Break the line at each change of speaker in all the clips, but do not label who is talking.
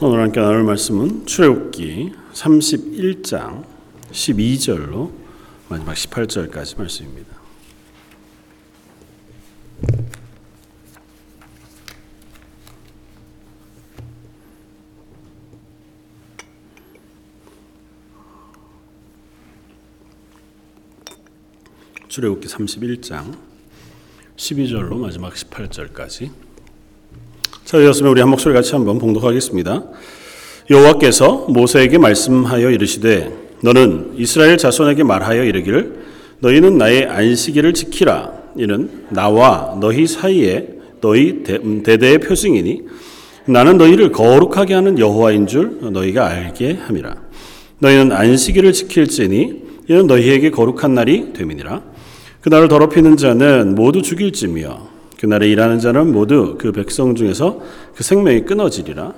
오늘 함께 나눌 말씀은 출애굽기 31장 12절로 마지막 18절까지 말씀입니다. 출애굽기 31장 12절로 마지막 18절까지 자, 이었으면 우리 한 목소리 같이 한번 봉독하겠습니다. 여호와께서 모세에게 말씀하여 이르시되 너는 이스라엘 자손에게 말하여 이르기를 너희는 나의 안식일을 지키라. 이는 나와 너희 사이에 너희 음, 대대의 표징이니 나는 너희를 거룩하게 하는 여호와인 줄 너희가 알게 함이라. 너희는 안식일을 지킬지니 이는 너희에게 거룩한 날이 됨이니라. 그 날을 더럽히는 자는 모두 죽일지며 그날에 일하는 자는 모두 그 백성 중에서 그 생명이 끊어지리라.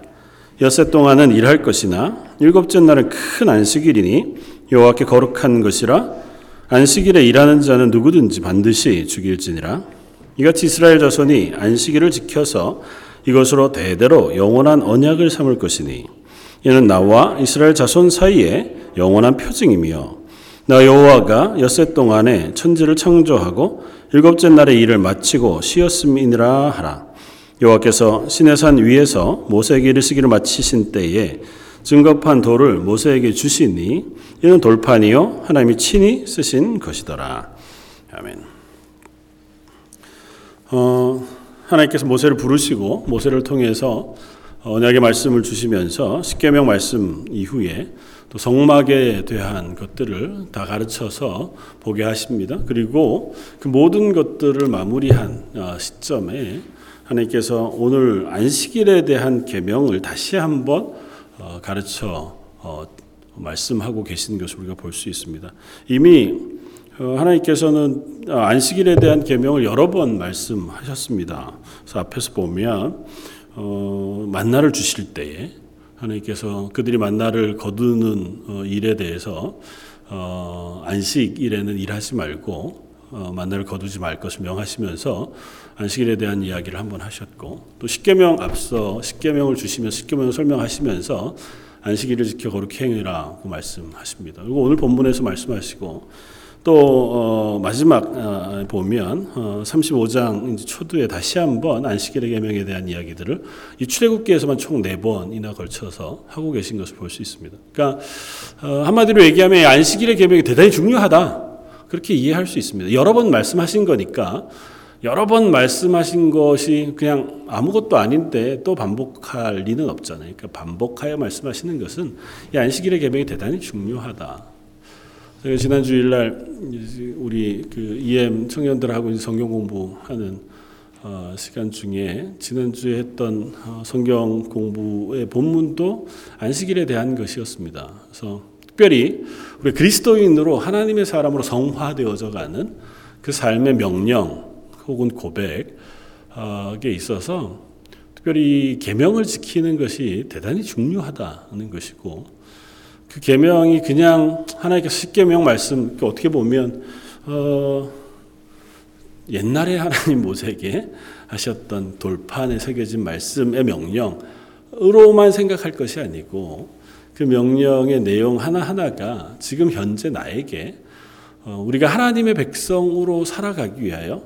엿새 동안은 일할 것이나 일곱째 날은 큰 안식일이니 여호와께 거룩한 것이라 안식일에 일하는 자는 누구든지 반드시 죽일지니라. 이같이 이스라엘 자손이 안식일을 지켜서 이것으로 대대로 영원한 언약을 삼을 것이니 이는 나와 이스라엘 자손 사이에 영원한 표징이며 나 여호와가 엿새 동안에 천지를 창조하고 일곱째 날에 일을 마치고 쉬었음이니라 하라. 여호와께서 시내산 위에서 모세에게 이르시기를 마치신 때에 증거판 돌을 모세에게 주시니 이는 돌판이요 하나님이 친히 쓰신 것이더라. 아멘. 어, 하나님께서 모세를 부르시고 모세를 통해서 언약의 말씀을 주시면서 십계명 말씀 이후에 또 성막에 대한 것들을 다 가르쳐서 보게 하십니다. 그리고 그 모든 것들을 마무리한 어, 시점에 하나님께서 오늘 안식일에 대한 계명을 다시 한번 어, 가르쳐 어, 말씀하고 계신 것을 우리가 볼 수 있습니다. 이미 하나님께서는 안식일에 대한 계명을 여러 번 말씀하셨습니다. 그래서 앞에서 보면 만나를 주실 때에 하나님께서 그들이 만나를 거두는 어, 일에 대해서 어, 안식일에는 일하지 말고 어, 만나를 거두지 말 것을 명하시면서 안식일에 대한 이야기를 한번 하셨고 또 십계명 앞서 십계명을 주시면서 십계명을 설명하시면서 안식일을 지켜 거룩히 행해라고 말씀하십니다. 그리고 오늘 본문에서 말씀하시고 또 어, 마지막 어, 보면 어, 35장 초두에 다시 한번 안식일의 계명에 대한 이야기들을 이 출애굽기에서만 총 네 번이나 걸쳐서 하고 계신 것을 볼 수 있습니다. 그러니까 어, 한마디로 얘기하면 안식일의 계명이 대단히 중요하다 그렇게 이해할 수 있습니다. 여러 번 말씀하신 거니까 여러 번 말씀하신 것이 그냥 아무것도 아닌데 또 반복할 리는 없잖아요. 그러니까 반복하여 말씀하시는 것은 이 안식일의 계명이 대단히 중요하다. 제가 지난 주일날 우리 그 EM 청년들하고 성경 공부하는 어, 시간 중에 지난 주에 했던 어, 성경 공부의 본문도 안식일에 대한 것이었습니다. 그래서 특별히 우리 그리스도인으로 하나님의 사람으로 성화되어져 가는 그 삶의 명령 혹은 고백에 있어서 특별히 계명을 지키는 것이 대단히 중요하다는 것이고 그 계명이 그냥 하나님께서 십계명 말씀 어떻게 보면 어, 옛날에 하나님 모세에게 하셨던 돌판에 새겨진 말씀의 명령으로만 생각할 것이 아니고 그 명령의 내용 하나하나가 지금 현재 나에게 어, 우리가 하나님의 백성으로 살아가기 위하여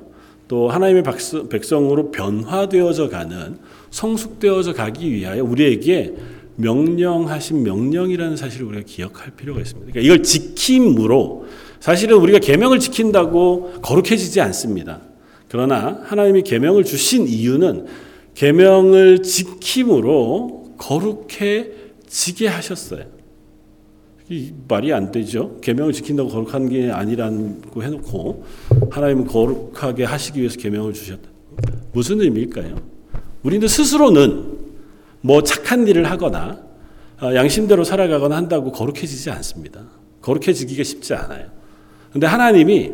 또 하나님의 백성으로 변화되어져 가는 성숙되어져 가기 위하여 우리에게 명령하신 명령이라는 사실을 우리가 기억할 필요가 있습니다. 그러니까 이걸 지킴으로 사실은 우리가 계명을 지킨다고 거룩해지지 않습니다. 그러나 하나님이 계명을 주신 이유는 계명을 지킴으로 거룩해지게 하셨어요. 이 말이 안 되죠. 계명을 지킨다고 거룩한 게 아니라고 해놓고 하나님은 거룩하게 하시기 위해서 계명을 주셨다. 무슨 의미일까요? 우리는 스스로는 뭐 착한 일을 하거나 어, 양심대로 살아가거나 한다고 거룩해지지 않습니다. 거룩해지기가 쉽지 않아요. 근데 하나님이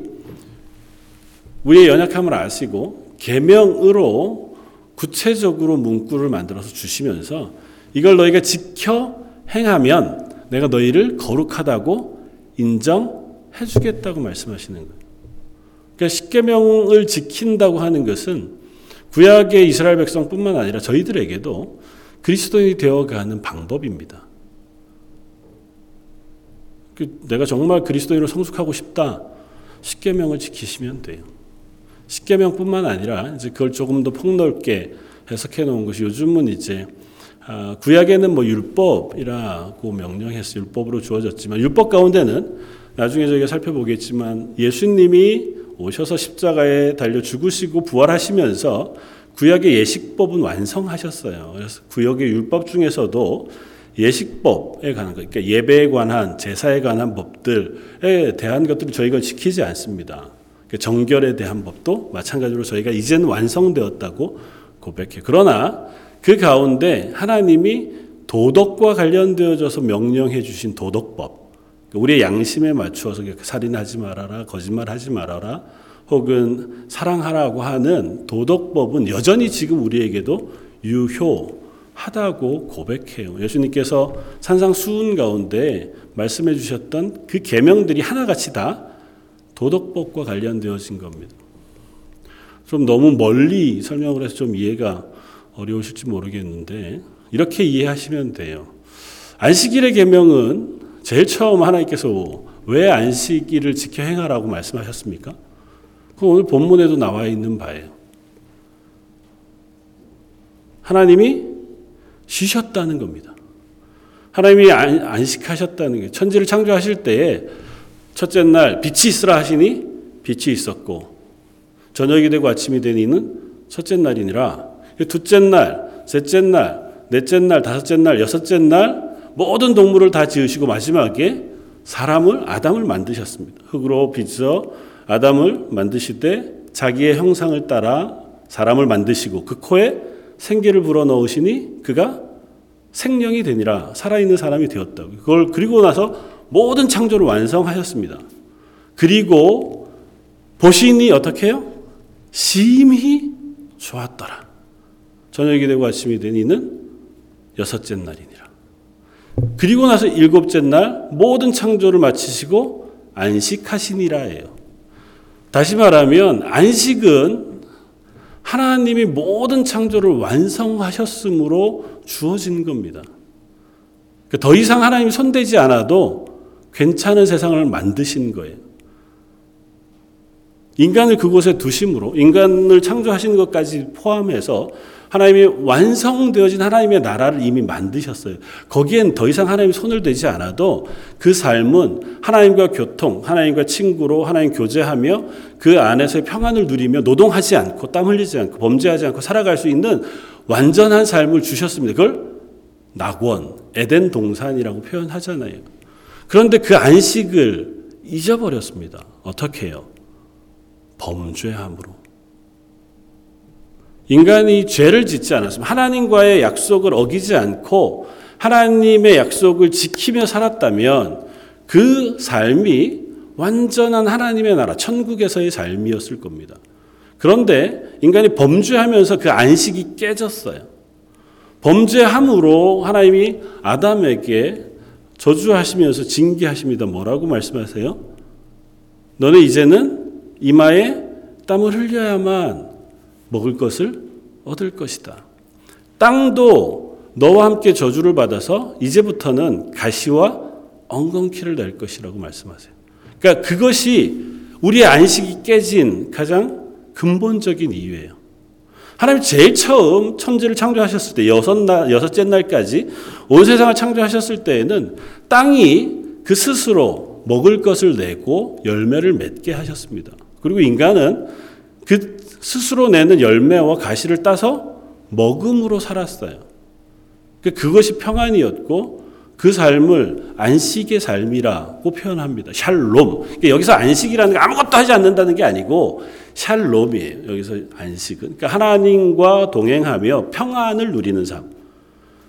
우리의 연약함을 아시고 계명으로 구체적으로 문구를 만들어서 주시면서 이걸 너희가 지켜 행하면 내가 너희를 거룩하다고 인정해 주겠다고 말씀하시는 거예요. 그러니까 십계명을 지킨다고 하는 것은 구약의 이스라엘 백성뿐만 아니라 저희들에게도 그리스도인이 되어가는 방법입니다. 그 내가 정말 그리스도인으로 성숙하고 싶다. 십계명을 지키시면 돼요. 십계명뿐만 아니라 이제 그걸 조금 더 폭넓게 해석해 놓은 것이 요즘은 이제 아, 구약에는 뭐 율법이라고 명령했어요. 율법으로 주어졌지만 율법 가운데는 나중에 저희가 살펴보겠지만 예수님이 오셔서 십자가에 달려 죽으시고 부활하시면서 구약의 예식법은 완성하셨어요. 그래서 구약의 율법 중에서도 예식법에 관한 것, 그러니까 예배에 관한 제사에 관한 법들에 대한 것들을 저희가 지키지 않습니다. 그러니까 정결에 대한 법도 마찬가지로 저희가 이제는 완성되었다고 고백해. 그러나 그 가운데 하나님이 도덕과 관련되어져서 명령해 주신 도덕법, 우리의 양심에 맞추어서 살인하지 말아라, 거짓말하지 말아라, 혹은 사랑하라고 하는 도덕법은 여전히 지금 우리에게도 유효하다고 고백해요. 예수님께서 산상수훈 가운데 말씀해 주셨던 그 계명들이 하나같이 다 도덕법과 관련되어진 겁니다. 좀 너무 멀리 설명을 해서 좀 이해가 어려우실지 모르겠는데 이렇게 이해하시면 돼요. 안식일의 계명은 제일 처음 하나님께서 왜 안식일을 지켜 행하라고 말씀하셨습니까? 그 오늘 본문에도 나와 있는 바예요. 하나님이 쉬셨다는 겁니다. 하나님이 안식하셨다는 게 천지를 창조하실 때에 첫째 날 빛이 있으라 하시니 빛이 있었고 저녁이 되고 아침이 되니는 첫째 날이니라 둘째 날, 셋째 날, 넷째 날, 다섯째 날, 여섯째 날 모든 동물을 다 지으시고 마지막에 사람을 아담을 만드셨습니다. 흙으로 빚어 아담을 만드시되 자기의 형상을 따라 사람을 만드시고 그 코에 생기를 불어 넣으시니 그가 생명이 되니라 살아있는 사람이 되었다고. 그걸 그리고 나서 모든 창조를 완성하셨습니다. 그리고 보시니 어떻게 해요? 심히 좋았더라. 저녁이 되고 아침이 되니는 여섯째 날이니라. 그리고 나서 일곱째 날 모든 창조를 마치시고 안식하시니라예요. 다시 말하면 안식은 하나님이 모든 창조를 완성하셨으므로 주어진 겁니다. 그러니까 더 이상 하나님이 손대지 않아도 괜찮은 세상을 만드신 거예요. 인간을 그곳에 두심으로 인간을 창조하신 것까지 포함해서 하나님이 완성되어진 하나님의 나라를 이미 만드셨어요. 거기엔 더 이상 하나님이 손을 대지 않아도 그 삶은 하나님과 교통, 하나님과 친구로 하나님 교제하며 그 안에서 평안을 누리며 노동하지 않고 땀 흘리지 않고 범죄하지 않고 살아갈 수 있는 완전한 삶을 주셨습니다. 그걸 낙원, 에덴 동산이라고 표현하잖아요. 그런데 그 안식을 잊어버렸습니다. 어떻게 해요? 범죄함으로. 인간이 죄를 짓지 않았으면 하나님과의 약속을 어기지 않고 하나님의 약속을 지키며 살았다면 그 삶이 완전한 하나님의 나라, 천국에서의 삶이었을 겁니다. 그런데 인간이 범죄하면서 그 안식이 깨졌어요. 범죄함으로 하나님이 아담에게 저주하시면서 징계하십니다. 뭐라고 말씀하세요? 너네 이제는 이마에 땀을 흘려야만 먹을 것을 얻을 것이다. 땅도 너와 함께 저주를 받아서 이제부터는 가시와 엉겅퀴를 낼 것이라고 말씀하세요. 그러니까 그것이 우리의 안식이 깨진 가장 근본적인 이유예요. 하나님 제일 처음 천지를 창조하셨을 때 여섯 날 여섯째 날까지 온 세상을 창조하셨을 때에는 땅이 그 스스로 먹을 것을 내고 열매를 맺게 하셨습니다. 그리고 인간은 그 스스로 내는 열매와 가시를 따서 먹음으로 살았어요. 그 그것이 평안이었고 그 삶을 안식의 삶이라고 표현합니다. 샬롬. 그러니까 여기서 안식이라는 게 아무것도 하지 않는다는 게 아니고 샬롬이에요. 여기서 안식은. 그러니까 하나님과 동행하며 평안을 누리는 삶.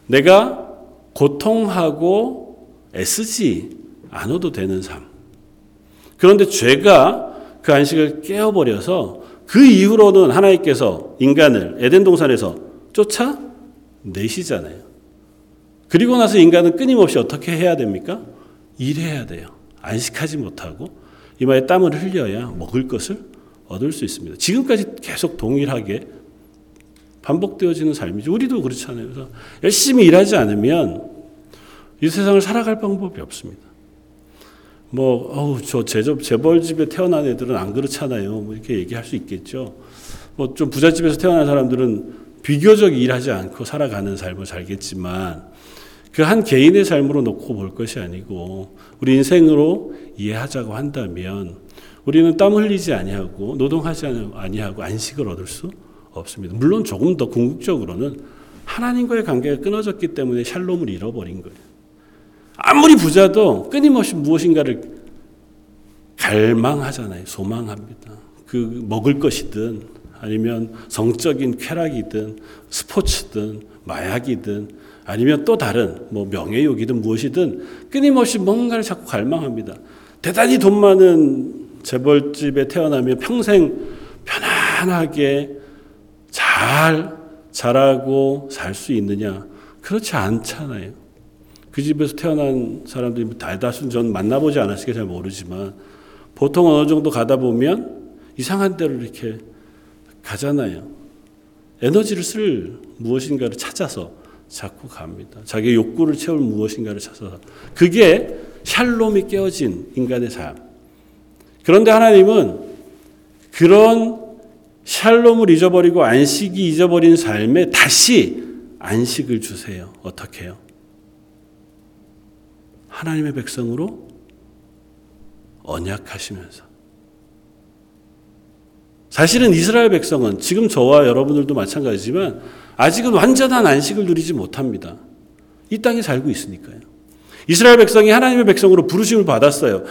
내가 고통하고 애쓰지 않아도 되는 삶. 그런데 죄가 그 안식을 깨어버려서 그 이후로는 하나님께서 인간을 에덴 동산에서 쫓아 내시잖아요. 그리고 나서 인간은 끊임없이 어떻게 해야 됩니까? 일해야 돼요. 안식하지 못하고 이마에 땀을 흘려야 먹을 것을 얻을 수 있습니다. 지금까지 계속 동일하게 반복되어지는 삶이죠. 우리도 그렇잖아요. 그래서 열심히 일하지 않으면 이 세상을 살아갈 방법이 없습니다. 뭐, 어우, 저 재벌, 재벌집에 태어난 애들은 안 그렇잖아요. 뭐 이렇게 얘기할 수 있겠죠. 뭐 좀 부잣집에서 태어난 사람들은 비교적 일하지 않고 살아가는 삶을 살겠지만 그 한 개인의 삶으로 놓고 볼 것이 아니고 우리 인생으로 이해하자고 한다면 우리는 땀 흘리지 아니하고 노동하지 아니하고 안식을 얻을 수 없습니다. 물론 조금 더 궁극적으로는 하나님과의 관계가 끊어졌기 때문에 샬롬을 잃어버린 거예요. 아무리 부자도 끊임없이 무엇인가를 갈망하잖아요. 소망합니다. 그 먹을 것이든 아니면 성적인 쾌락이든 스포츠든 마약이든 아니면 또 다른 뭐 명예욕이든 무엇이든 끊임없이 뭔가를 자꾸 갈망합니다. 대단히 돈 많은 재벌집에 태어나면 평생 편안하게 잘 자라고 살 수 있느냐? 그렇지 않잖아요. 그 집에서 태어난 사람들이 대다수는 전 만나보지 않았으니까 잘 모르지만 보통 어느 정도 가다 보면 이상한 데로 이렇게 가잖아요. 에너지를 쓸 무엇인가를 찾아서 자꾸 갑니다. 자기 욕구를 채울 무엇인가를 찾아서. 그게 샬롬이 깨어진 인간의 삶. 그런데 하나님은 그런 샬롬을 잊어버리고 안식이 잊어버린 삶에 다시 안식을 주세요. 어떻게 해요? 하나님의 백성으로 언약하시면서. 사실은 이스라엘 백성은 지금 저와 여러분들도 마찬가지지만 아직은 완전한 안식을 누리지 못합니다. 이 땅에 살고 있으니까요. 이스라엘 백성이 하나님의 백성으로 부르심을 받았어요.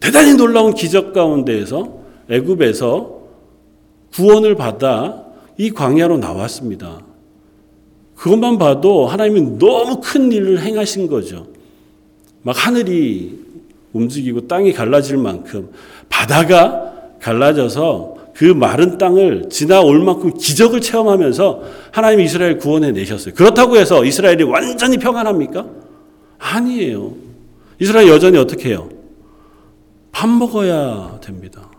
대단히 놀라운 기적 가운데에서 애굽에서 구원을 받아 이 광야로 나왔습니다. 그것만 봐도 하나님이 너무 큰 일을 행하신 거죠. 막 하늘이 움직이고 땅이 갈라질 만큼 바다가 갈라져서 그 마른 땅을 지나올 만큼 기적을 체험하면서 하나님이 이스라엘 구원해 내셨어요. 그렇다고 해서 이스라엘이 완전히 평안합니까? 아니에요. 이스라엘 여전히 어떻게 해요? 밥 먹어야 됩니다.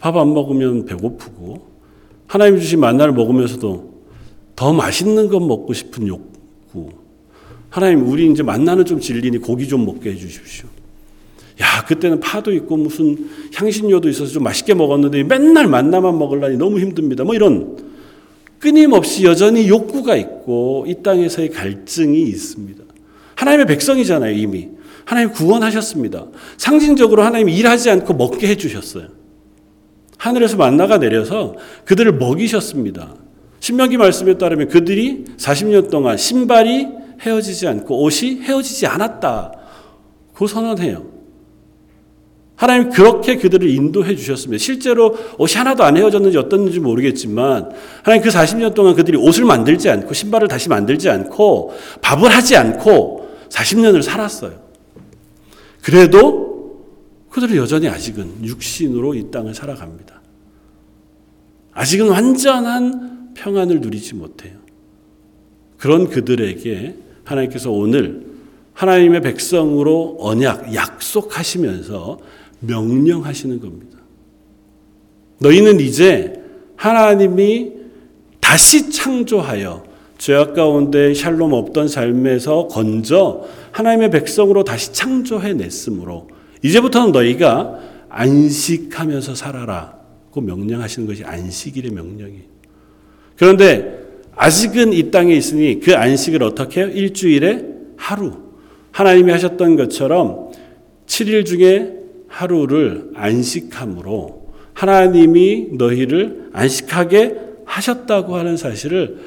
밥 안 먹으면 배고프고 하나님 주신 만나를 먹으면서도 더 맛있는 것 먹고 싶은 욕구. 하나님 우리 이제 만나는 좀 질리니 고기 좀 먹게 해 주십시오. 야, 그때는 파도 있고 무슨 향신료도 있어서 좀 맛있게 먹었는데 맨날 만나만 먹으려니 너무 힘듭니다. 뭐 이런 끊임없이 여전히 욕구가 있고 이 땅에서의 갈증이 있습니다. 하나님의 백성이잖아요, 이미. 하나님 구원하셨습니다. 상징적으로 하나님 일하지 않고 먹게 해주셨어요. 하늘에서 만나가 내려서 그들을 먹이셨습니다. 신명기 말씀에 따르면 그들이 40년 동안 신발이 헤어지지 않고 옷이 헤어지지 않았다. 그 선언해요. 하나님 그렇게 그들을 인도해 주셨습니다. 실제로 옷이 하나도 안 헤어졌는지 어떻는지 모르겠지만 하나님 그 40년 동안 그들이 옷을 만들지 않고 신발을 다시 만들지 않고 밥을 하지 않고 40년을 살았어요. 그래도 그들은 여전히 아직은 육신으로 이 땅을 살아갑니다. 아직은 완전한 평안을 누리지 못해요. 그런 그들에게 하나님께서 오늘 하나님의 백성으로 언약, 약속하시면서 명령하시는 겁니다. 너희는 이제 하나님이 다시 창조하여 죄악 가운데 샬롬 없던 삶에서 건져 하나님의 백성으로 다시 창조해 냈으므로 이제부터는 너희가 안식하면서 살아라고 명령하시는 것이 안식일의 명령이에요. 그런데 아직은 이 땅에 있으니 그 안식을 어떻게 해요? 일주일에 하루. 하나님이 하셨던 것처럼 7일 중에 하루를 안식함으로 하나님이 너희를 안식하게 하셨다고 하는 사실을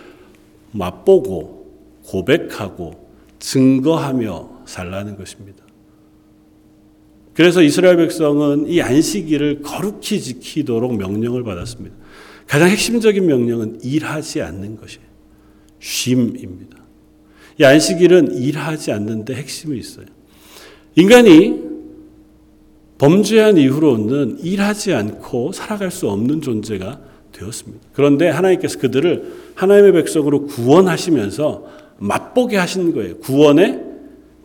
맛보고 고백하고 증거하며 살라는 것입니다. 그래서 이스라엘 백성은 이 안식일을 거룩히 지키도록 명령을 받았습니다. 가장 핵심적인 명령은 일하지 않는 것이에요. 쉼입니다. 이 안식일은 일하지 않는데 핵심이 있어요. 인간이 범죄한 이후로는 일하지 않고 살아갈 수 없는 존재가 되었습니다. 그런데 하나님께서 그들을 하나님의 백성으로 구원하시면서 맛보게 하신 거예요. 구원의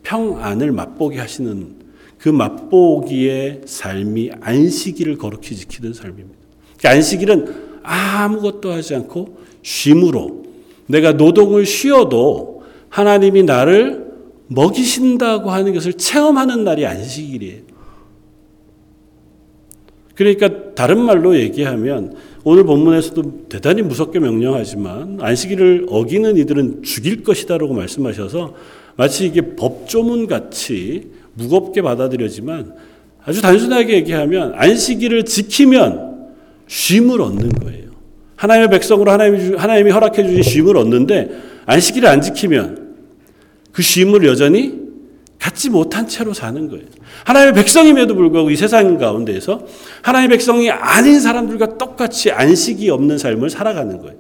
평안을 맛보게 하시는 그 맛보기의 삶이 안식일을 거룩히 지키는 삶입니다. 그 안식일은 아무것도 하지 않고 쉼으로 내가 노동을 쉬어도 하나님이 나를 먹이신다고 하는 것을 체험하는 날이 안식일이에요. 그러니까 다른 말로 얘기하면 오늘 본문에서도 대단히 무섭게 명령하지만 안식일을 어기는 이들은 죽일 것이다라고 말씀하셔서 마치 이게 법조문 같이 무겁게 받아들여지만 아주 단순하게 얘기하면 안식일을 지키면 쉼을 얻는 거예요. 하나님의 백성으로 하나님이, 하나님이 허락해 주신 쉼을 얻는데 안식일을 안 지키면 그 쉼을 여전히 갖지 못한 채로 사는 거예요. 하나님의 백성임에도 불구하고 이 세상 가운데에서 하나님의 백성이 아닌 사람들과 똑같이 안식이 없는 삶을 살아가는 거예요.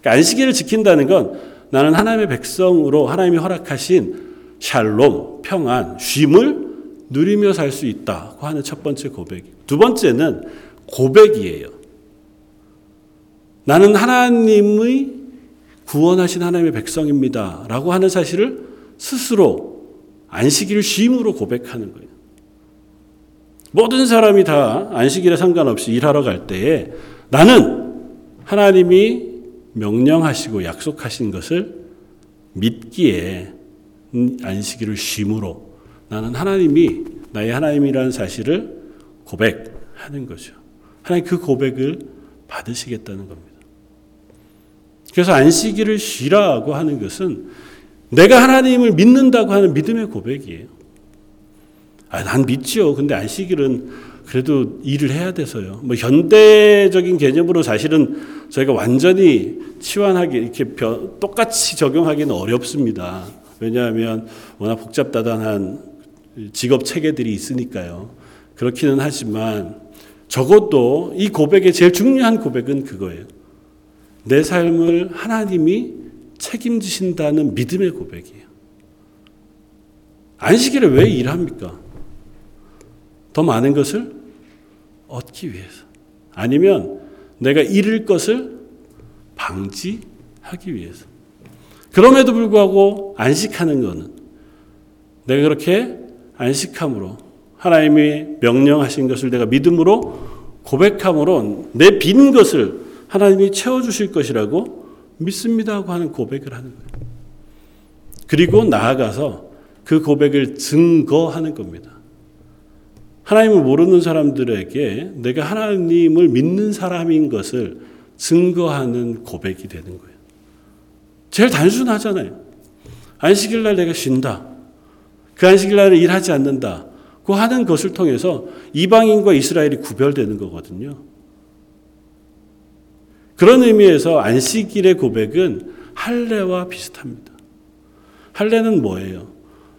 그러니까 안식일을 지킨다는 건 나는 하나님의 백성으로 하나님이 허락하신 샬롬, 평안, 쉼을 누리며 살 수 있다고 하는 첫 번째 고백. 두 번째는 고백이에요. 나는 하나님의 구원하신 하나님의 백성입니다. 라고 하는 사실을 스스로 안식일을 쉼으로 고백하는 거예요. 모든 사람이 다 안식일에 상관없이 일하러 갈 때에 나는 하나님이 명령하시고 약속하신 것을 믿기에 안식일을 쉼으로 나는 하나님이 나의 하나님이라는 사실을 고백하는 거죠. 하나님 그 고백을 받으시겠다는 겁니다. 그래서 안식일을 쉬라고 하는 것은 내가 하나님을 믿는다고 하는 믿음의 고백이에요. 아, 난 믿지요. 근데 안식일은 그래도 일을 해야 돼서요. 뭐 현대적인 개념으로 사실은 저희가 완전히 치환하기 이렇게 똑같이 적용하기는 어렵습니다. 왜냐하면 워낙 복잡다단한 직업 체계들이 있으니까요. 그렇기는 하지만 적어도 이 고백의 제일 중요한 고백은 그거예요. 내 삶을 하나님이 책임지신다는 믿음의 고백이에요. 안식일에 왜 일합니까? 더 많은 것을 얻기 위해서. 아니면 내가 잃을 것을 방지하기 위해서. 그럼에도 불구하고 안식하는 것은 내가 그렇게 안식함으로 하나님이 명령하신 것을 내가 믿음으로 고백함으로 내 빈 것을 하나님이 채워주실 것이라고 믿습니다고 하는 고백을 하는 거예요. 그리고 나아가서 그 고백을 증거하는 겁니다. 하나님을 모르는 사람들에게 내가 하나님을 믿는 사람인 것을 증거하는 고백이 되는 거예요. 제일 단순하잖아요. 안식일 날 내가 쉰다. 그 안식일 날에 일하지 않는다. 그 하는 것을 통해서 이방인과 이스라엘이 구별되는 거거든요. 그런 의미에서 안식일의 고백은 할례와 비슷합니다. 할례는 뭐예요?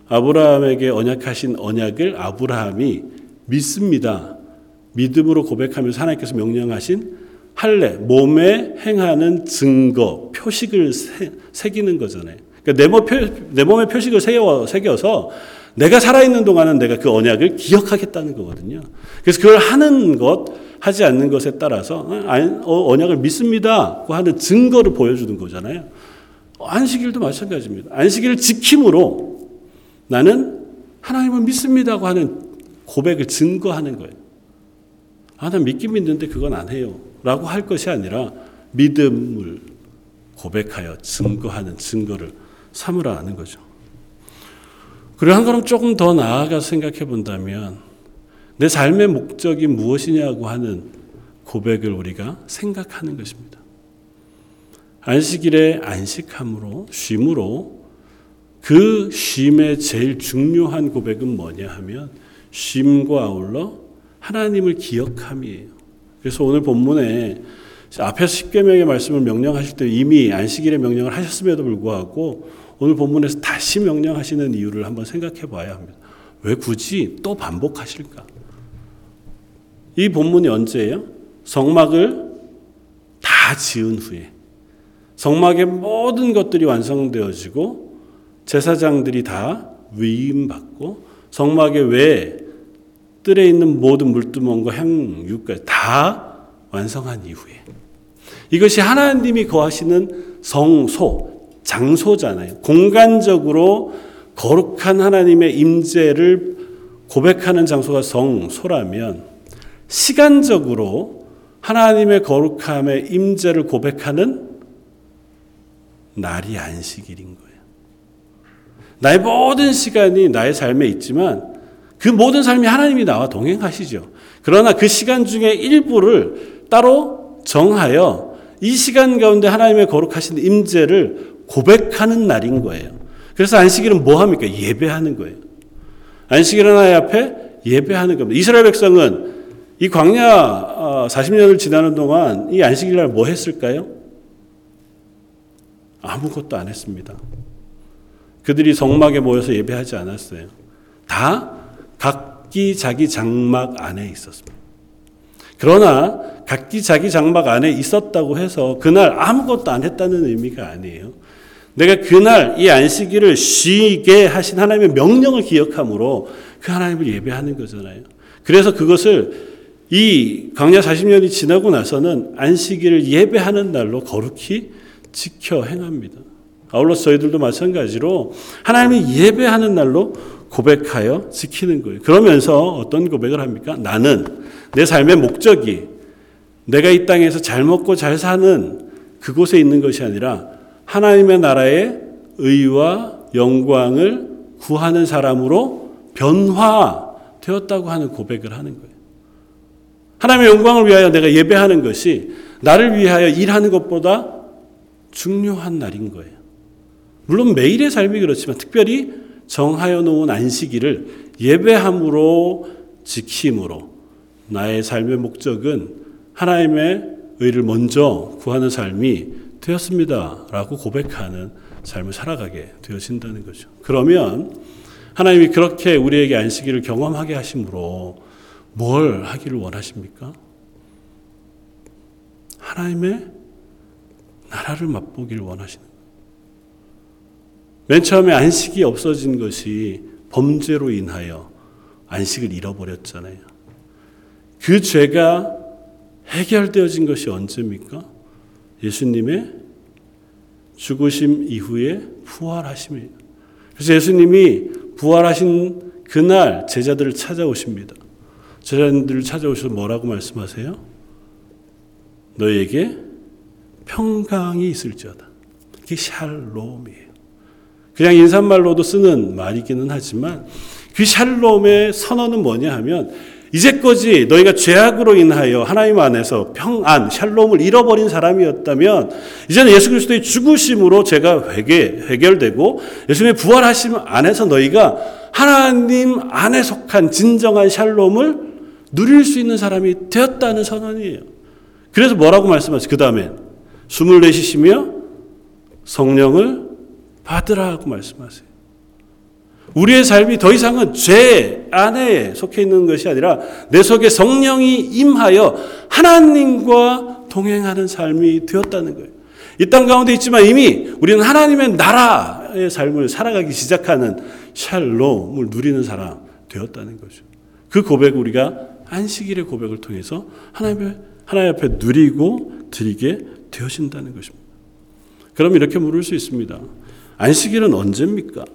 아브라함에게 언약하신 언약을 아브라함이 믿습니다. 믿음으로 고백하면서 하나님께서 명령하신 할례, 몸에 행하는 증거, 표식을 새, 기는 거잖아요. 그러니까 내, 몸 표, 내 몸에 표식을 새겨, 새겨서 내가 살아있는 동안은 내가 그 언약을 기억하겠다는 거거든요. 그래서 그걸 하는 것, 하지 않는 것에 따라서 어, 어, 언약을 믿습니다. 하는 증거를 보여주는 거잖아요. 안식일도 마찬가지입니다. 안식일을 지킴으로 나는 하나님을 믿습니다고 하는 고백을 증거하는 거예요. 아, 난 믿긴 믿는데 그건 안 해요. 라고 할 것이 아니라 믿음을 고백하여 증거하는 증거를 삼으라 하는 거죠. 그리고 한 걸음 조금 더 나아가 생각해 본다면 내 삶의 목적이 무엇이냐고 하는 고백을 우리가 생각하는 것입니다. 안식일에 안식함으로 쉼으로 그 쉼의 제일 중요한 고백은 뭐냐 하면 쉼과 아울러 하나님을 기억함이에요. 그래서 오늘 본문에 앞에서 십계명의 말씀을 명령하실 때 이미 안식일의 명령을 하셨음에도 불구하고 오늘 본문에서 다시 명령하시는 이유를 한번 생각해 봐야 합니다. 왜 굳이 또 반복하실까? 이 본문이 언제예요? 성막을 다 지은 후에 성막의 모든 것들이 완성되어지고 제사장들이 다 위임받고 성막의 외에 뜰에 있는 모든 물두멍과 향유까지 다 완성한 이후에 이것이 하나님이 거하시는 성소, 장소잖아요. 공간적으로 거룩한 하나님의 임재를 고백하는 장소가 성소라면 시간적으로 하나님의 거룩함의 임재를 고백하는 날이 안식일인 거예요. 나의 모든 시간이 나의 삶에 있지만 그 모든 삶이 하나님이 나와 동행하시죠. 그러나 그 시간 중에 일부를 따로 정하여 이 시간 가운데 하나님의 거룩하신 임재를 고백하는 날인 거예요. 그래서 안식일은 뭐 합니까? 예배하는 거예요. 안식일은 하나님 앞에 예배하는 겁니다. 이스라엘 백성은 이 광야 40년을 어, 지나는 동안 이 안식일 날 뭐 했을까요? 아무것도 안 했습니다. 그들이 성막에 모여서 예배하지 않았어요. 다 각기 자기 장막 안에 있었습니다. 그러나 각기 자기 장막 안에 있었다고 해서 그날 아무것도 안 했다는 의미가 아니에요. 내가 그날 이 안식일을 쉬게 하신 하나님의 명령을 기억함으로 그 하나님을 예배하는 거잖아요. 그래서 그것을 이 광야 40년이 지나고 나서는 안식일을 예배하는 날로 거룩히 지켜 행합니다. 아울러 저희들도 마찬가지로 하나님을 예배하는 날로 고백하여 지키는 거예요. 그러면서 어떤 고백을 합니까? 나는 내 삶의 목적이 내가 이 땅에서 잘 먹고 잘 사는 그곳에 있는 것이 아니라 하나님의 나라의 의와 영광을 구하는 사람으로 변화되었다고 하는 고백을 하는 거예요. 하나님의 영광을 위하여 내가 예배하는 것이 나를 위하여 일하는 것보다 중요한 날인 거예요. 물론 매일의 삶이 그렇지만 특별히 정하여 놓은 안식일을 예배함으로 지킴으로 나의 삶의 목적은 하나님의 의를 먼저 구하는 삶이 되었습니다. 라고 고백하는 삶을 살아가게 되어진다는 거죠. 그러면 하나님이 그렇게 우리에게 안식일을 경험하게 하심으로 뭘 하기를 원하십니까? 하나님의 나라를 맛보기를 원하시는 맨 처음에 안식이 없어진 것이 범죄로 인하여 안식을 잃어버렸잖아요. 그 죄가 해결되어진 것이 언제입니까? 예수님의 죽으심 이후에 부활하심이에요. 그래서 예수님이 부활하신 그날 제자들을 찾아오십니다. 제자들을 찾아오셔서 뭐라고 말씀하세요? 너에게 평강이 있을지어다. 이게 샬롬이에요. 그냥 인사말로도 쓰는 말이기는 하지만 그 샬롬의 선언은 뭐냐 하면 이제까지 너희가 죄악으로 인하여 하나님 안에서 평안, 샬롬을 잃어버린 사람이었다면 이제는 예수 그리스도의 죽으심으로 죄가 회개, 해결되고 예수님의 부활하심 안에서 너희가 하나님 안에 속한 진정한 샬롬을 누릴 수 있는 사람이 되었다는 선언이에요. 그래서 뭐라고 말씀하세요? 그 다음에 숨을 내쉬시며 성령을 받으라고 말씀하세요. 우리의 삶이 더 이상은 죄 안에 속해 있는 것이 아니라 내 속에 성령이 임하여 하나님과 동행하는 삶이 되었다는 거예요. 이 땅 가운데 있지만 이미 우리는 하나님의 나라의 삶을 살아가기 시작하는 샬롬을 누리는 사람 되었다는 거죠. 그 고백 우리가 안식일의 고백을 통해서 하나님의 하나님 앞에 누리고 드리게 되어진다는 것입니다. 그럼 이렇게 물을 수 있습니다. 안식일은 언제입니까?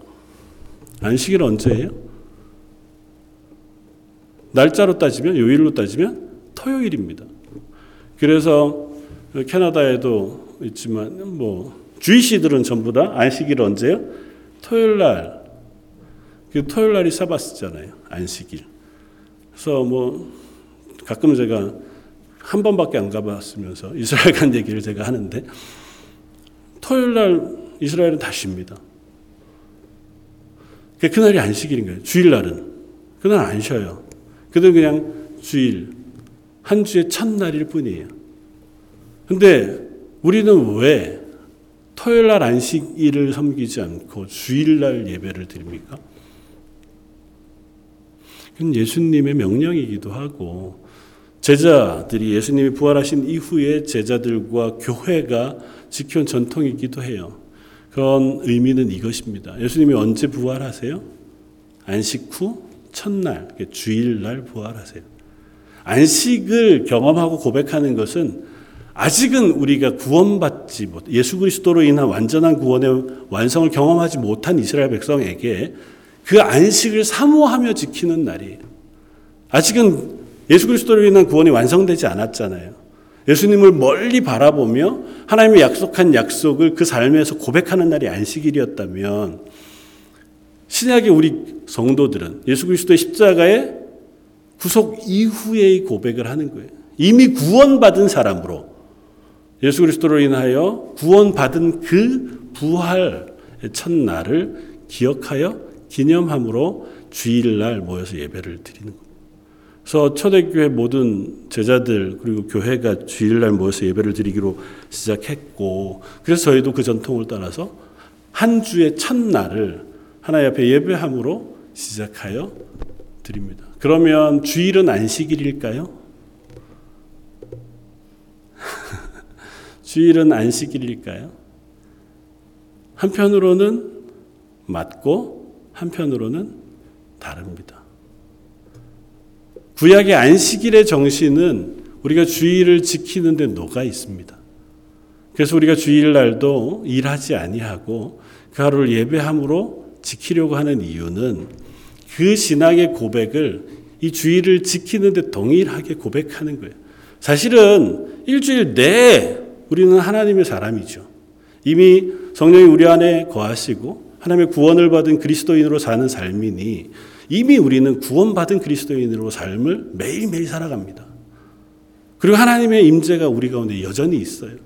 안식일 언제예요? 날짜로 따지면 요일로 따지면 토요일입니다. 그래서 캐나다에도 있지만 뭐 주이시들은 전부 다 안식일 언제요? 토요일 날. 그 토요일 날이 사바스잖아요. 안식일. 그래서 뭐 가끔 제가 한 번밖에 안 가봤으면서 이스라엘 간 얘기를 제가 하는데 토요일 날 이스라엘은 다 쉽니다. 그날이 안식일인 거예요. 주일날은. 그날 안 쉬어요. 그들은 그냥 주일, 한 주의 첫날일 뿐이에요. 근데 우리는 왜 토요일 날 안식일을 섬기지 않고 주일 날 예배를 드립니까? 그건 예수님의 명령이기도 하고 제자들이 예수님이 부활하신 이후에 제자들과 교회가 지켜온 전통이기도 해요. 그런 의미는 이것입니다. 예수님이 언제 부활하세요? 안식 후 첫날, 주일날 부활하세요. 안식을 경험하고 고백하는 것은 아직은 우리가 구원받지 못, 예수 그리스도로 인한 완전한 구원의 완성을 경험하지 못한 이스라엘 백성에게 그 안식을 사모하며 지키는 날이에요. 아직은 예수 그리스도로 인한 구원이 완성되지 않았잖아요. 예수님을 멀리 바라보며 하나님의 약속한 약속을 그 삶에서 고백하는 날이 안식일이었다면 신약의 우리 성도들은 예수 그리스도의 십자가의 구속 이후의 고백을 하는 거예요. 이미 구원받은 사람으로 예수 그리스도로 인하여 구원받은 그 부활 첫날을 기억하여 기념함으로 주일날 모여서 예배를 드리는 겁니다. 그래서 초대교회 모든 제자들 그리고 교회가 주일날 모여서 예배를 드리기로 시작했고 그래서 저희도 그 전통을 따라서 한 주의 첫날을 하나님 앞에 예배함으로 시작하여 드립니다. 그러면 주일은 안식일일까요? 주일은 안식일일까요? 한편으로는 맞고 한편으로는 다릅니다. 구약의 안식일의 정신은 우리가 주일을 지키는 데 녹아 있습니다. 그래서 우리가 주일날도 일하지 아니하고 그 하루를 예배함으로 지키려고 하는 이유는 그 신앙의 고백을 이 주일을 지키는 데 동일하게 고백하는 거예요. 사실은 일주일 내에 우리는 하나님의 사람이죠. 이미 성령이 우리 안에 거하시고 하나님의 구원을 받은 그리스도인으로 사는 삶이니 이미 우리는 구원받은 그리스도인으로 삶을 매일매일 살아갑니다. 그리고 하나님의 임재가 우리 가운데 여전히 있어요.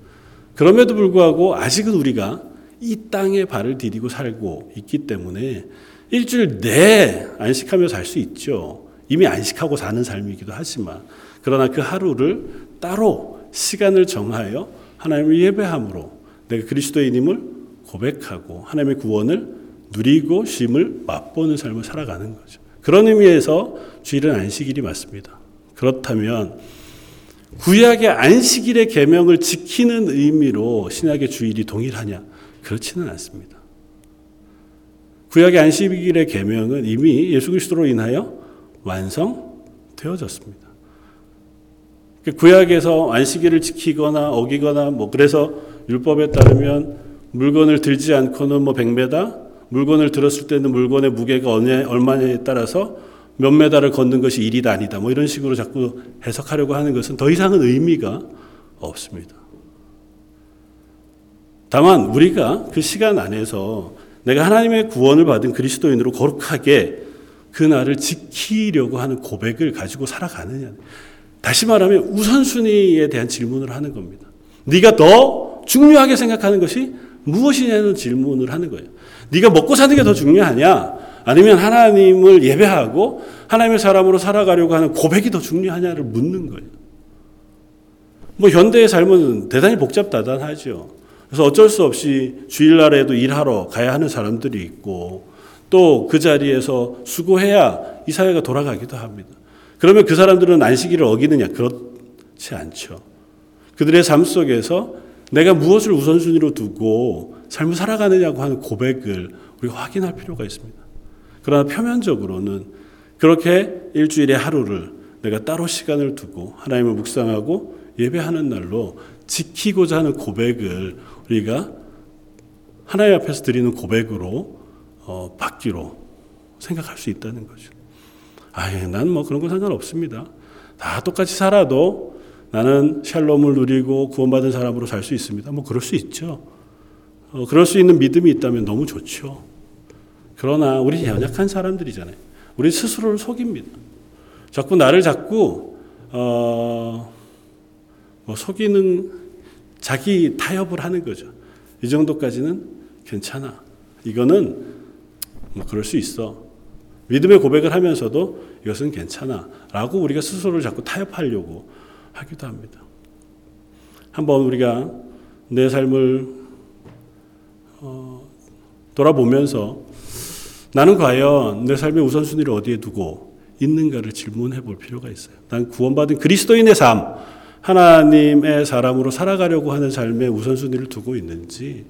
그럼에도 불구하고 아직은 우리가 이 땅에 발을 디디고 살고 있기 때문에 일주일 내 안식하며 살 수 있죠. 이미 안식하고 사는 삶이기도 하지만 그러나 그 하루를 따로 시간을 정하여 하나님을 예배함으로 내가 그리스도인임을 고백하고 하나님의 구원을 누리고 쉼을 맛보는 삶을 살아가는 거죠. 그런 의미에서 주일은 안식일이 맞습니다. 그렇다면 구약의 안식일의 계명을 지키는 의미로 신약의 주일이 동일하냐? 그렇지는 않습니다. 구약의 안식일의 계명은 이미 예수 그리스도로 인하여 완성되어졌습니다. 구약에서 안식일을 지키거나 어기거나 뭐 그래서 율법에 따르면 물건을 들지 않고는 뭐 100m 물건을 들었을 때는 물건의 무게가 어느, 얼마냐에 따라서 몇 메다를 걷는 것이 일이다 아니다. 뭐 이런 식으로 자꾸 해석하려고 하는 것은 더 이상은 의미가 없습니다. 다만 우리가 그 시간 안에서 내가 하나님의 구원을 받은 그리스도인으로 거룩하게 그 날을 지키려고 하는 고백을 가지고 살아가느냐. 다시 말하면 우선순위에 대한 질문을 하는 겁니다. 네가 더 중요하게 생각하는 것이 무엇이냐는 질문을 하는 거예요. 네가 먹고 사는 게 더 중요하냐? 아니면 하나님을 예배하고 하나님의 사람으로 살아가려고 하는 고백이 더 중요하냐를 묻는 거예요. 뭐 현대의 삶은 대단히 복잡다단하죠. 그래서 어쩔 수 없이 주일날에도 일하러 가야 하는 사람들이 있고 또 그 자리에서 수고해야 이 사회가 돌아가기도 합니다. 그러면 그 사람들은 안식일을 어기느냐? 그렇지 않죠. 그들의 삶 속에서 내가 무엇을 우선순위로 두고 삶을 살아가느냐고 하는 고백을 우리가 확인할 필요가 있습니다. 그러나 표면적으로는 그렇게 일주일의 하루를 내가 따로 시간을 두고 하나님을 묵상하고 예배하는 날로 지키고자 하는 고백을 우리가 하나님 앞에서 드리는 고백으로 어, 받기로 생각할 수 있다는 거죠. 아예 난 뭐 그런 거 상관없습니다. 다 똑같이 살아도 나는 샬롬을 누리고 구원받은 사람으로 살 수 있습니다. 뭐 그럴 수 있죠. 어, 그럴 수 있는 믿음이 있다면 너무 좋죠. 그러나 우리 연약한 사람들이잖아요. 우리 스스로를 속입니다. 자꾸 나를 자꾸 어, 뭐 속이는 자기 타협을 하는 거죠. 이 정도까지는 괜찮아. 이거는 뭐 그럴 수 있어. 믿음의 고백을 하면서도 이것은 괜찮아. 라고 우리가 스스로를 자꾸 타협하려고 하기도 합니다. 한번 우리가 내 삶을 어, 돌아보면서 나는 과연 내 삶의 우선순위를 어디에 두고 있는가를 질문해 볼 필요가 있어요. 난 구원받은 그리스도인의 삶, 하나님의 사람으로 살아가려고 하는 삶의 우선순위를 두고 있는지,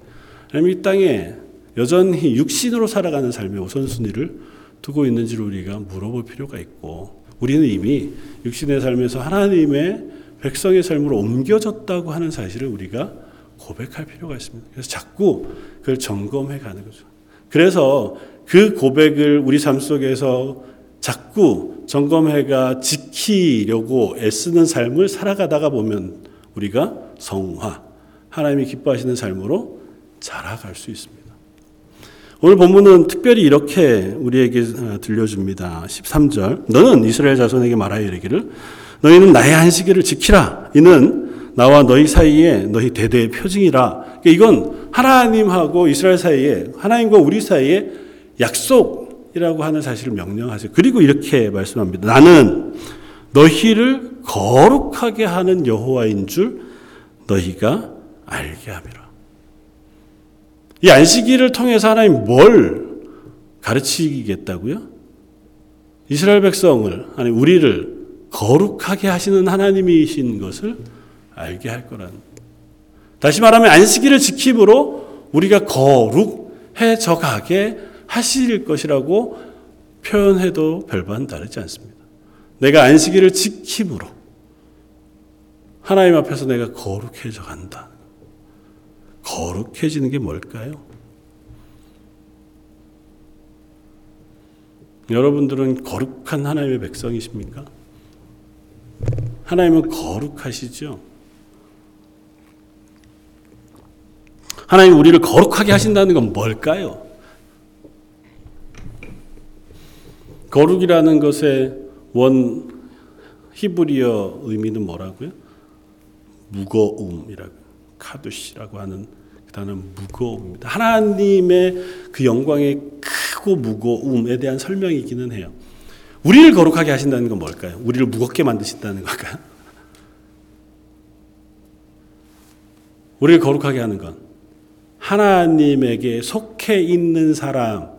아니면 이 땅에 여전히 육신으로 살아가는 삶의 우선순위를 두고 있는지를 우리가 물어볼 필요가 있고, 우리는 이미 육신의 삶에서 하나님의 백성의 삶으로 옮겨졌다고 하는 사실을 우리가 고백할 필요가 있습니다. 그래서 자꾸 그걸 점검해 가는 거죠. 그래서 그 고백을 우리 삶 속에서 자꾸 점검해가 지키려고 애쓰는 삶을 살아가다가 보면 우리가 성화, 하나님이 기뻐하시는 삶으로 자라갈 수 있습니다. 오늘 본문은 특별히 이렇게 우리에게 어, 들려줍니다. 13절. 너는 이스라엘 자손에게 말하여 이르기를 너희는 나의 안식일을 지키라. 이는 나와 너희 사이에 너희 대대의 표징이라. 그러니까 이건 하나님하고 이스라엘 사이에 하나님과 우리 사이에 약속이라고 하는 사실을 명령하세요. 그리고 이렇게 말씀합니다. 나는 너희를 거룩하게 하는 여호와인 줄 너희가 알게 함이라. 이 안식일을 통해서 하나님 뭘 가르치겠다고요? 이스라엘 백성을 아니 우리를 거룩하게 하시는 하나님이신 것을 알게 할 거라는. 다시 말하면 안식일을 지킴으로 우리가 거룩해져 가게 하실 것이라고 표현해도 별반 다르지 않습니다. 내가 안식일을 지킴으로 하나님 앞에서 내가 거룩해져 간다. 거룩해지는 게 뭘까요? 여러분들은 거룩한 하나님의 백성이십니까? 하나님은 거룩하시죠? 하나님 우리를 거룩하게 하신다는 건 뭘까요? 거룩이라는 것의 원 히브리어 의미는 뭐라고요? 무거움이라고. 카두시라고 하는 그 단어는 무거움입니다. 하나님의 그 영광의 크고 무거움에 대한 설명이기는 해요. 우리를 거룩하게 하신다는 건 뭘까요? 우리를 무겁게 만드신다는 걸까요? 우리를 거룩하게 하는 건 하나님에게 속해 있는 사람이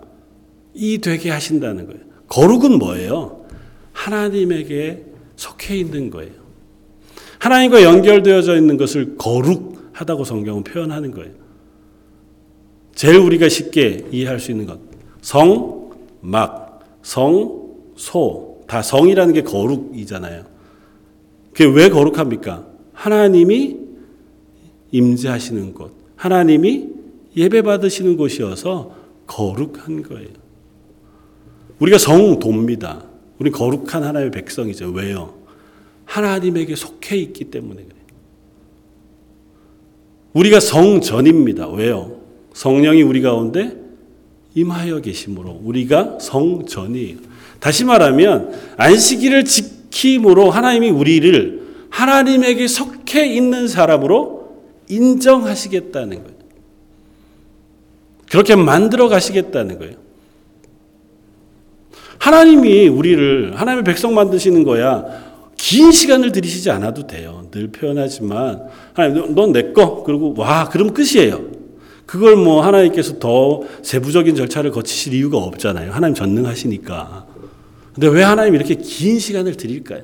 되게 하신다는 거예요. 거룩은 뭐예요? 하나님에게 속해 있는 거예요. 하나님과 연결되어져 있는 것을 거룩 하다고 성경은 표현하는 거예요. 제일 우리가 쉽게 이해할 수 있는 것. 성, 막, 성, 소. 다 성이라는 게 거룩이잖아요. 그게 왜 거룩합니까? 하나님이 임재하시는 곳. 하나님이 예배 받으시는 곳이어서 거룩한 거예요. 우리가 성도입니다. 우리 거룩한 하나님의 백성이죠. 왜요? 하나님에게 속해 있기 때문에 그래요. 우리가 성전입니다. 왜요? 성령이 우리 가운데 임하여 계심으로 우리가 성전이에요. 다시 말하면 안식일을 지킴으로 하나님이 우리를 하나님에게 속해 있는 사람으로 인정하시겠다는 거예요. 그렇게 만들어 가시겠다는 거예요. 하나님이 우리를 하나님의 백성 만드시는 거야. 긴 시간을 들이시지 않아도 돼요. 늘 표현하지만 하나님 넌 내 거. 그리고 와 그럼 끝이에요. 그걸 뭐 하나님께서 더 세부적인 절차를 거치실 이유가 없잖아요. 하나님 전능하시니까. 근데 왜 하나님 이렇게 긴 시간을 드릴까요?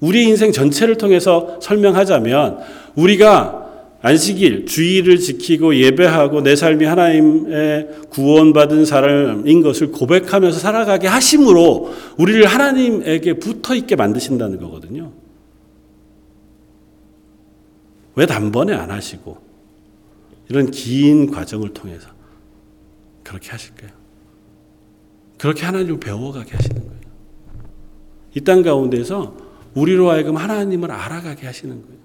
우리 인생 전체를 통해서 설명하자면 우리가 안식일, 주의를 지키고 예배하고 내 삶이 하나님의 구원받은 사람인 것을 고백하면서 살아가게 하심으로 우리를 하나님에게 붙어 있게 만드신다는 거거든요. 왜 단번에 안 하시고 이런 긴 과정을 통해서 그렇게 하실까요? 그렇게 하나님을 배워가게 하시는 거예요. 이 땅 가운데서 우리로 하여금 하나님을 알아가게 하시는 거예요.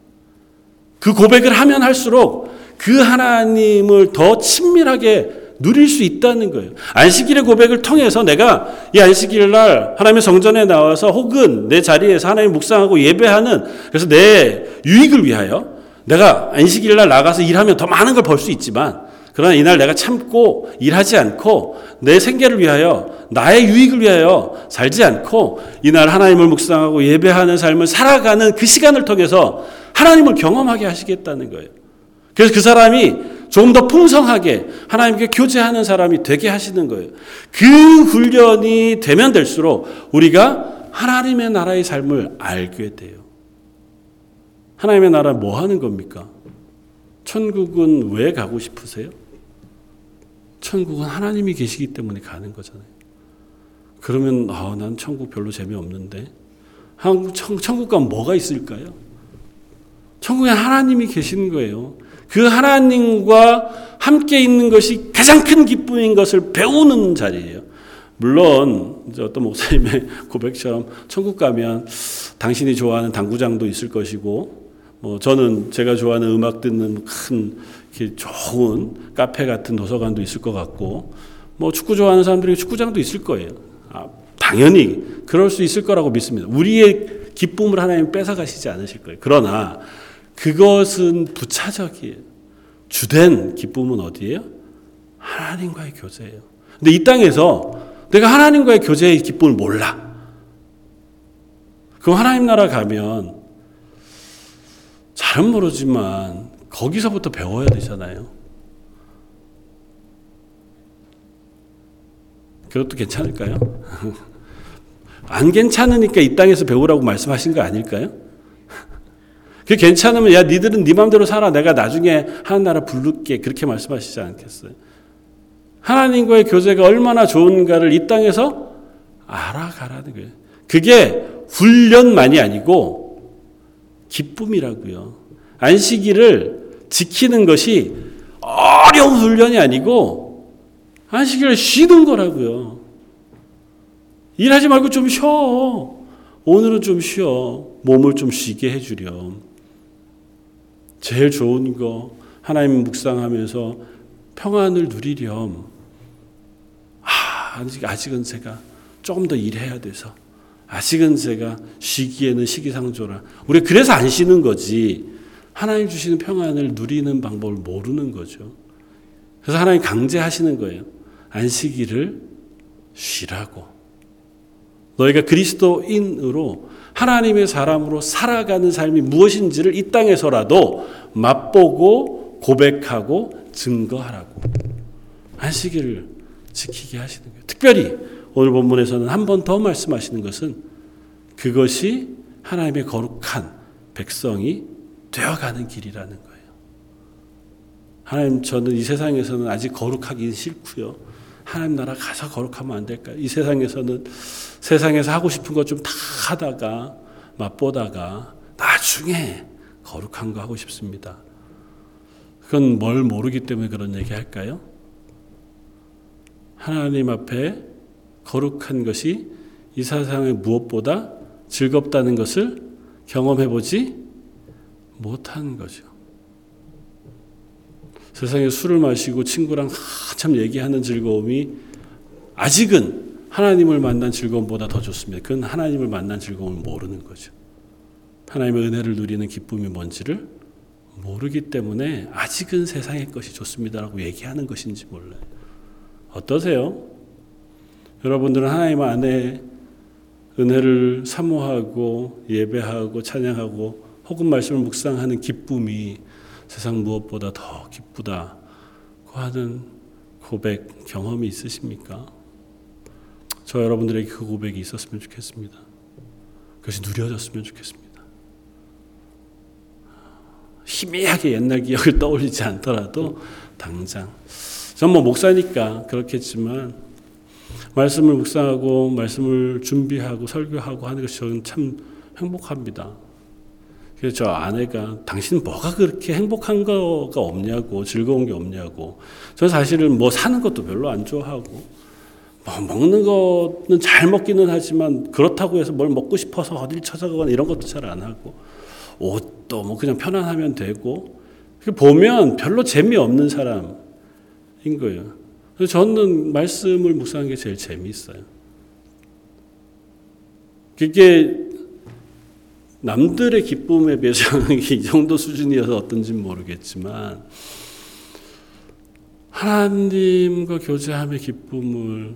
그 고백을 하면 할수록 그 하나님을 더 친밀하게 누릴 수 있다는 거예요. 안식일의 고백을 통해서 내가 이 안식일 날 하나님의 성전에 나와서 혹은 내 자리에서 하나님 묵상하고 예배하는 그래서 내 유익을 위하여 내가 안식일 날 나가서 일하면 더 많은 걸 벌 수 있지만 그러나 이날 내가 참고 일하지 않고 내 생계를 위하여 나의 유익을 위하여 살지 않고 이날 하나님을 묵상하고 예배하는 삶을 살아가는 그 시간을 통해서 하나님을 경험하게 하시겠다는 거예요. 그래서 그 사람이 조금 더 풍성하게 하나님께 교제하는 사람이 되게 하시는 거예요. 그 훈련이 되면 될수록 우리가 하나님의 나라의 삶을 알게 돼요. 하나님의 나라 뭐 하는 겁니까? 천국은 왜 가고 싶으세요? 천국은 하나님이 계시기 때문에 가는 거잖아요. 그러면 아, 난 천국 별로 재미없는데. 천국 가면 뭐가 있을까요? 천국에 하나님이 계시는 거예요. 그 하나님과 함께 있는 것이 가장 큰 기쁨인 것을 배우는 자리예요. 물론 어떤 목사님의 고백처럼 천국 가면 당신이 좋아하는 당구장도 있을 것이고 뭐 저는 제가 좋아하는 음악 듣는 큰 좋은 카페 같은 도서관도 있을 것 같고 뭐 축구 좋아하는 사람들이 축구장도 있을 거예요. 아, 당연히 그럴 수 있을 거라고 믿습니다. 우리의 기쁨을 하나님 뺏어 가시지 않으실 거예요. 그러나 그것은 부차적이에요. 주된 기쁨은 어디예요? 하나님과의 교제예요. 근데 이 땅에서 내가 하나님과의 교제의 기쁨을 몰라. 그럼 하나님 나라 가면 잘은 모르지만 거기서부터 배워야 되잖아요. 그것도 괜찮을까요? 안 괜찮으니까 이 땅에서 배우라고 말씀하신 거 아닐까요? 그 괜찮으면 야 니들은 네 마음대로 살아 내가 나중에 하는 나라 부를게 그렇게 말씀하시지 않겠어요? 하나님과의 교제가 얼마나 좋은가를 이 땅에서 알아가라는 거예요. 그게 훈련만이 아니고 기쁨이라고요. 안식일을 지키는 것이 어려운 훈련이 아니고 안식일을 쉬는 거라고요. 일하지 말고 좀 쉬어. 오늘은 좀 쉬어. 몸을 좀 쉬게 해주렴. 제일 좋은 거 하나님 묵상하면서 평안을 누리렴. 아, 아직, 아직은 제가 조금 더 일해야 돼서. 아직은 제가 쉬기에는 시기상조라. 우리 그래서 안 쉬는 거지. 하나님 주시는 평안을 누리는 방법을 모르는 거죠. 그래서 하나님 강제하시는 거예요. 안식일을 쉬라고. 너희가 그리스도인으로 하나님의 사람으로 살아가는 삶이 무엇인지를 이 땅에서라도 맛보고 고백하고 증거하라고. 안식일을 지키게 하시는 거예요. 특별히 오늘 본문에서는 한 번 더 말씀하시는 것은 그것이 하나님의 거룩한 백성이 되어가는 길이라는 거예요. 하나님, 저는 이 세상에서는 아직 거룩하기 싫고요. 하나님 나라 가서 거룩하면 안 될까요? 이 세상에서는 세상에서 하고 싶은 것 좀 다 하다가 맛보다가 나중에 거룩한 거 하고 싶습니다. 그건 뭘 모르기 때문에 그런 얘기 할까요? 하나님 앞에 거룩한 것이 이 세상의 무엇보다 즐겁다는 것을 경험해 보지 못한 거죠. 세상에 술을 마시고 친구랑 한참 얘기하는 즐거움이 아직은 하나님을 만난 즐거움보다 더 좋습니다. 그건 하나님을 만난 즐거움을 모르는 거죠. 하나님의 은혜를 누리는 기쁨이 뭔지를 모르기 때문에 아직은 세상의 것이 좋습니다라고 얘기하는 것인지 몰라요. 어떠세요? 여러분들은 하나님 안에 은혜를 사모하고 예배하고 찬양하고 혹은 말씀을 묵상하는 기쁨이 세상 무엇보다 더 기쁘다고 하는 고백 경험이 있으십니까? 저 여러분들에게 그 고백이 있었으면 좋겠습니다. 그것이 누려졌으면 좋겠습니다. 희미하게 옛날 기억을 떠올리지 않더라도 당장 전 뭐 목사니까 그렇겠지만 말씀을 묵상하고 말씀을 준비하고 설교하고 하는 것이 저는 참 행복합니다. 그래서 저 아내가 당신 뭐가 그렇게 행복한 거가 없냐고 즐거운 게 없냐고 저 사실은 뭐 사는 것도 별로 안 좋아하고 뭐 먹는 거는 잘 먹기는 하지만 그렇다고 해서 뭘 먹고 싶어서 어딜 찾아가거나 이런 것도 잘 안 하고 옷도 뭐 그냥 편안하면 되고 보면 별로 재미없는 사람인 거예요. 그래서 저는 말씀을 묵상하는 게 제일 재미있어요. 그게 남들의 기쁨에 비해서는 이 정도 수준이어서 어떤지 모르겠지만 하나님과 교제함의 기쁨을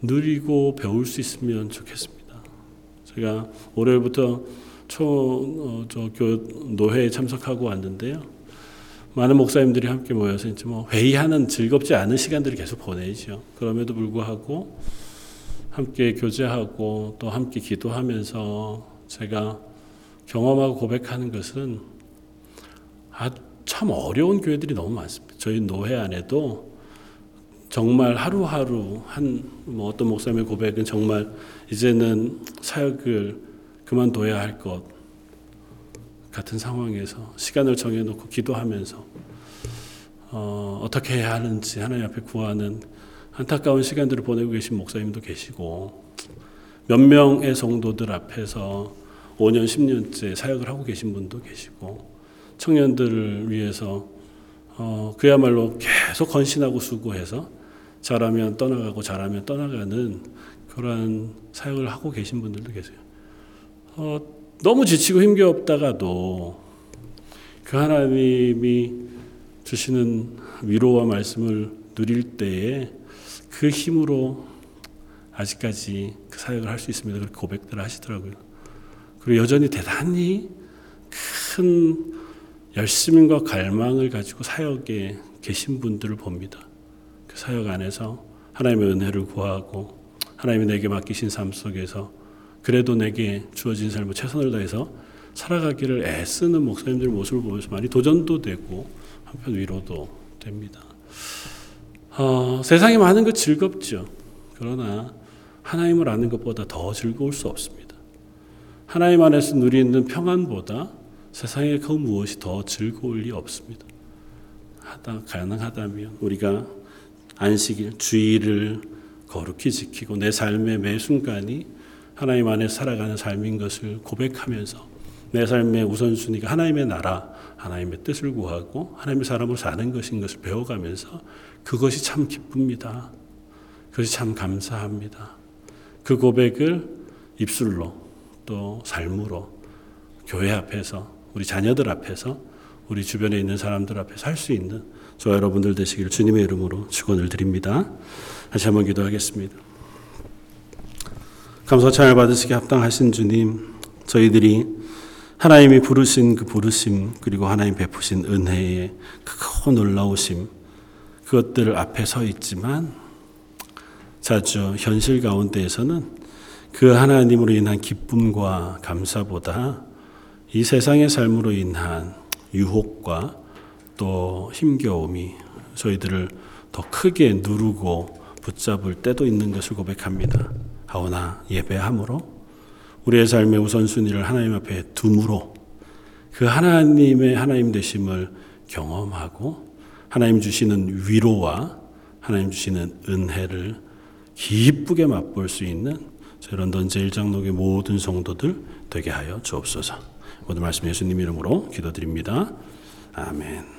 누리고 배울 수 있으면 좋겠습니다. 제가 올해부터 초, 어, 노회에 참석하고 왔는데요. 많은 목사님들이 함께 모여서 이제 뭐 회의하는 즐겁지 않은 시간들을 계속 보내죠. 그럼에도 불구하고 함께 교제하고 또 함께 기도하면서 제가 경험하고 고백하는 것은 아, 참 어려운 교회들이 너무 많습니다. 저희 노회 안에도 정말 하루하루 한 뭐 어떤 목사님의 고백은 정말 이제는 사역을 그만둬야 할 것 같은 상황에서 시간을 정해놓고 기도하면서 어, 어떻게 해야 하는지 하나님 앞에 구하는 안타까운 시간들을 보내고 계신 목사님도 계시고 몇 명의 성도들 앞에서 5년, 10년째 사역을 하고 계신 분도 계시고 청년들을 위해서 어, 그야말로 계속 헌신하고 수고해서 잘하면 떠나가고 잘하면 떠나가는 그러한 사역을 하고 계신 분들도 계세요. 어, 너무 지치고 힘겹다가도 그 하나님이 주시는 위로와 말씀을 누릴 때에 그 힘으로 아직까지 그 사역을 할 수 있습니다. 그렇게 고백들을 하시더라고요. 그리고 여전히 대단히 큰 열심과 갈망을 가지고 사역에 계신 분들을 봅니다. 그 사역 안에서 하나님의 은혜를 구하고 하나님이 내게 맡기신 삶 속에서 그래도 내게 주어진 삶을 최선을 다해서 살아가기를 애쓰는 목사님들 모습을 보면서 많이 도전도 되고 한편 위로도 됩니다. 어, 세상에 많은 것 즐겁죠. 그러나 하나님을 아는 것보다 더 즐거울 수 없습니다. 하나님 안에서 누리는 평안보다 세상에 그 무엇이 더 즐거울 리 없습니다. 하다 가능하다면 우리가 안식일 주일을 거룩히 지키고 내 삶의 매 순간이 하나님 안에 살아가는 삶인 것을 고백하면서 내 삶의 우선순위가 하나님의 나라, 하나님의 뜻을 구하고 하나님의 사람으로 사는 것인 것을 배워가면서 그것이 참 기쁩니다. 그것이 참 감사합니다. 그 고백을 입술로 또 삶으로 교회 앞에서 우리 자녀들 앞에서 우리 주변에 있는 사람들 앞에서 할 수 있는 저 여러분들 되시기를 주님의 이름으로 축원을 드립니다. 다시 한번 기도하겠습니다. 감사 찬을 받으시기 합당하신 주님, 저희들이 하나님이 부르신 그 부르심 그리고 하나님 베푸신 은혜의 크고 놀라우심 그것들 앞에 서 있지만 자주 현실 가운데에서는 그 하나님으로 인한 기쁨과 감사보다 이 세상의 삶으로 인한 유혹과 또 힘겨움이 저희들을 더 크게 누르고 붙잡을 때도 있는 것을 고백합니다. 하오나 예배함으로 우리의 삶의 우선순위를 하나님 앞에 둠으로 그 하나님의 하나님 되심을 경험하고 하나님 주시는 위로와 하나님 주시는 은혜를 기쁘게 맛볼 수 있는 런던 제일장로의 모든 성도들 되게 하여 주옵소서. 모든 말씀 예수님 이름으로 기도드립니다. 아멘.